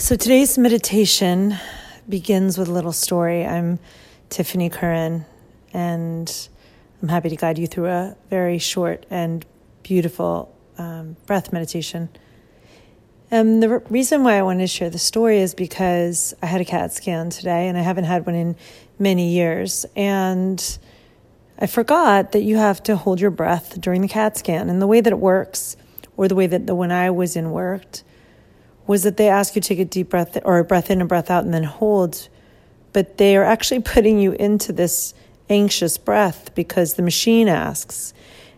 So today's meditation begins with a little story. I'm Tiffany Curran, and I'm happy to guide you through a very short and beautiful um, breath meditation. And the re- reason why I wanted to share the story is because I had a CAT scan today, and I haven't had one in many years. And I forgot that you have to hold your breath during the CAT scan. And the way that it works, or the way that the when I was in worked, was that they ask you to take a deep breath or a breath in and breath out and then hold, but they are actually putting you into this anxious breath because the machine asks.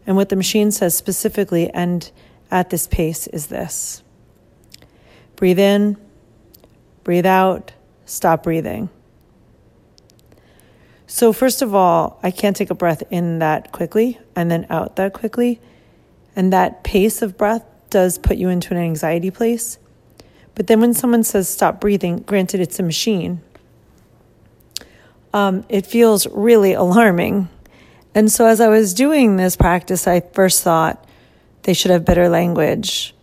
And what the machine says specifically and at this pace is this breathe in, breathe out, stop breathing. So, first of all, I can't take a breath in that quickly and then out that quickly. And that pace of breath does put you into an anxiety place. But then when someone says stop breathing, granted it's a machine, um, it feels really alarming. And so as I was doing this practice, I first thought they should have better language.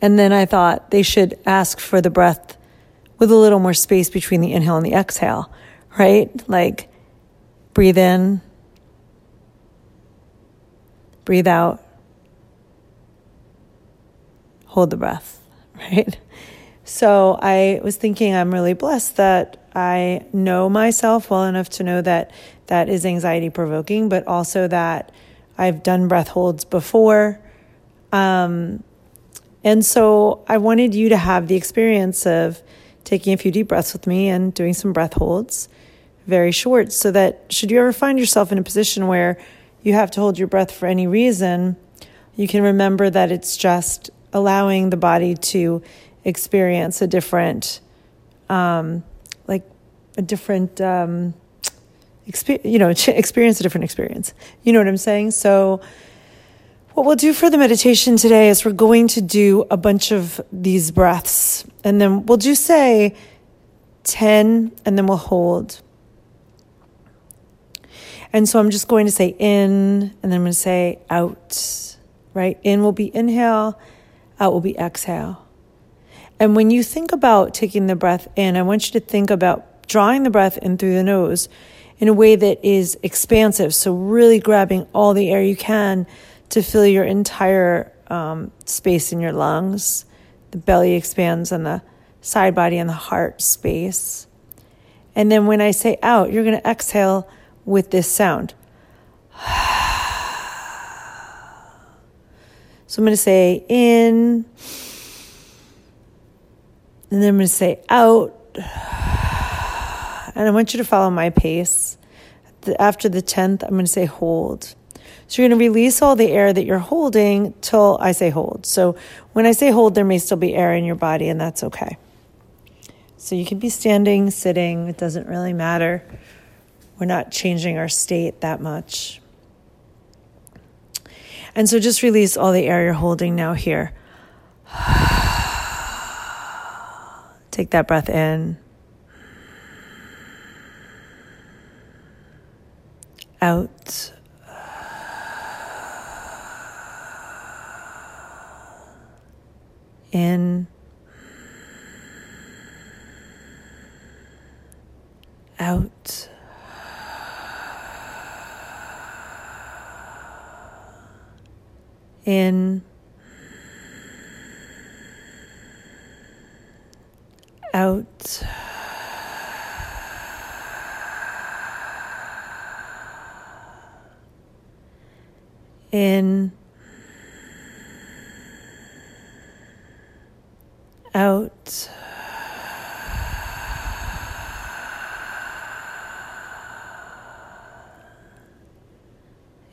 And then I thought they should ask for the breath with a little more space between the inhale and the exhale, right? Like breathe in, breathe out, hold the breath, right? So I was thinking I'm really blessed that I know myself well enough to know that that is anxiety provoking, but also that I've done breath holds before. Um, and so I wanted you to have the experience of taking a few deep breaths with me and doing some breath holds, very short, so that should you ever find yourself in a position where you have to hold your breath for any reason, you can remember that it's just allowing the body to experience a different, um, like a different, um, experience, you know, experience a different experience. You know what I'm saying? So, what we'll do for the meditation today is we're going to do a bunch of these breaths, and then we'll just say 10, and then we'll hold. And so I'm just going to say in, and then I'm going to say out, right? In will be inhale, out will be exhale. And when you think about taking the breath in, I want you to think about drawing the breath in through the nose in a way that is expansive. So, really grabbing all the air you can to fill your entire um, space in your lungs. The belly expands and the side body and the heart space. And then when I say out, you're going to exhale with this sound. So I'm going to say in. And then I'm going to say out. And I want you to follow my pace. After the 10th, I'm going to say hold. So you're going to release all the air that you're holding till I say hold. So when I say hold, there may still be air in your body, and that's okay. So you can be standing, sitting, it doesn't really matter. We're not changing our state that much. And so just release all the air you're holding now here. Take that breath in. Out. In. Out. In. out. In, out.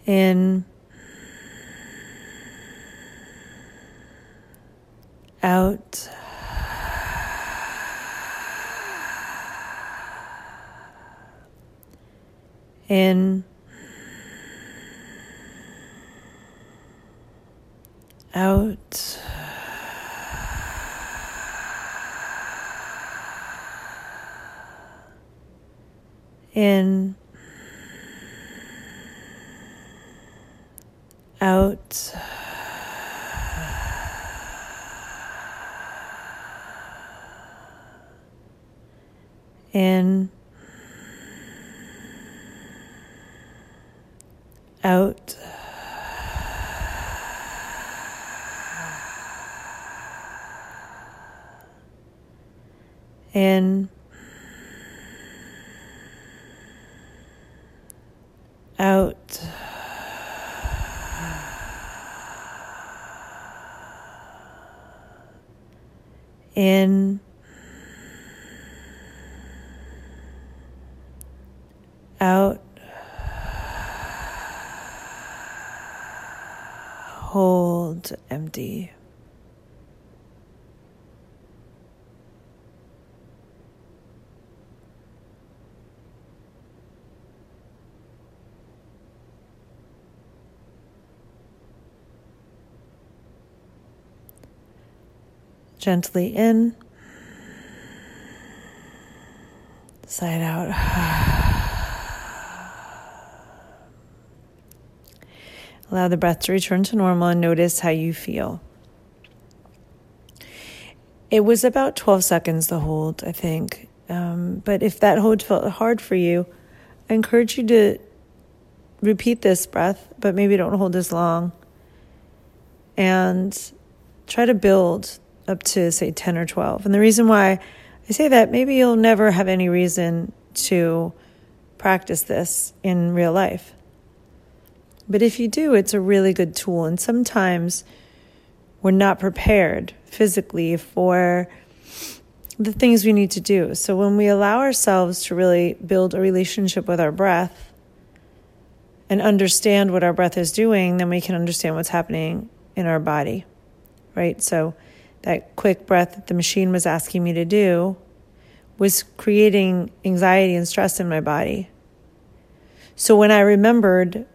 In, out. in, out. In, out. In, out. In, out. In, out. Hold empty. Gently in, side out. Allow the breath to return to normal and notice how you feel. It was about 12 seconds the hold, I think. Um, but if that hold felt hard for you, I encourage you to repeat this breath, but maybe don't hold as long. And try to build up to, say, 10 or 12. And the reason why I say that, maybe you'll never have any reason to practice this in real life. But if you do, it's a really good tool. And sometimes we're not prepared physically for the things we need to do. So when we allow ourselves to really build a relationship with our breath and understand what our breath is doing, then we can understand what's happening in our body, right? So that quick breath that the machine was asking me to do was creating anxiety and stress in my body. So when I remembered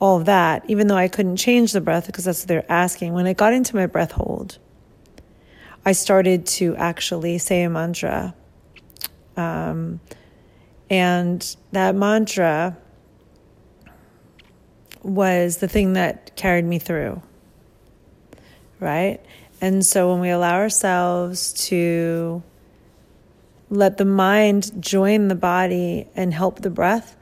all of that, even though I couldn't change the breath because that's what they're asking. When I got into my breath hold, I started to actually say a mantra. Um, and that mantra was the thing that carried me through. Right? And so when we allow ourselves to let the mind join the body and help the breath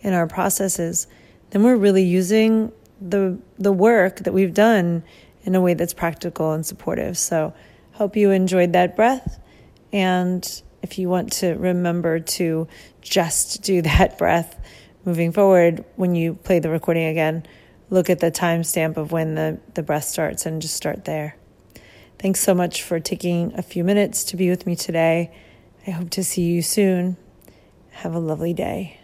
in our processes, then we're really using the the work that we've done in a way that's practical and supportive. So, hope you enjoyed that breath and if you want to remember to just do that breath moving forward when you play the recording again, look at the timestamp of when the, the breath starts and just start there. Thanks so much for taking a few minutes to be with me today. I hope to see you soon. Have a lovely day.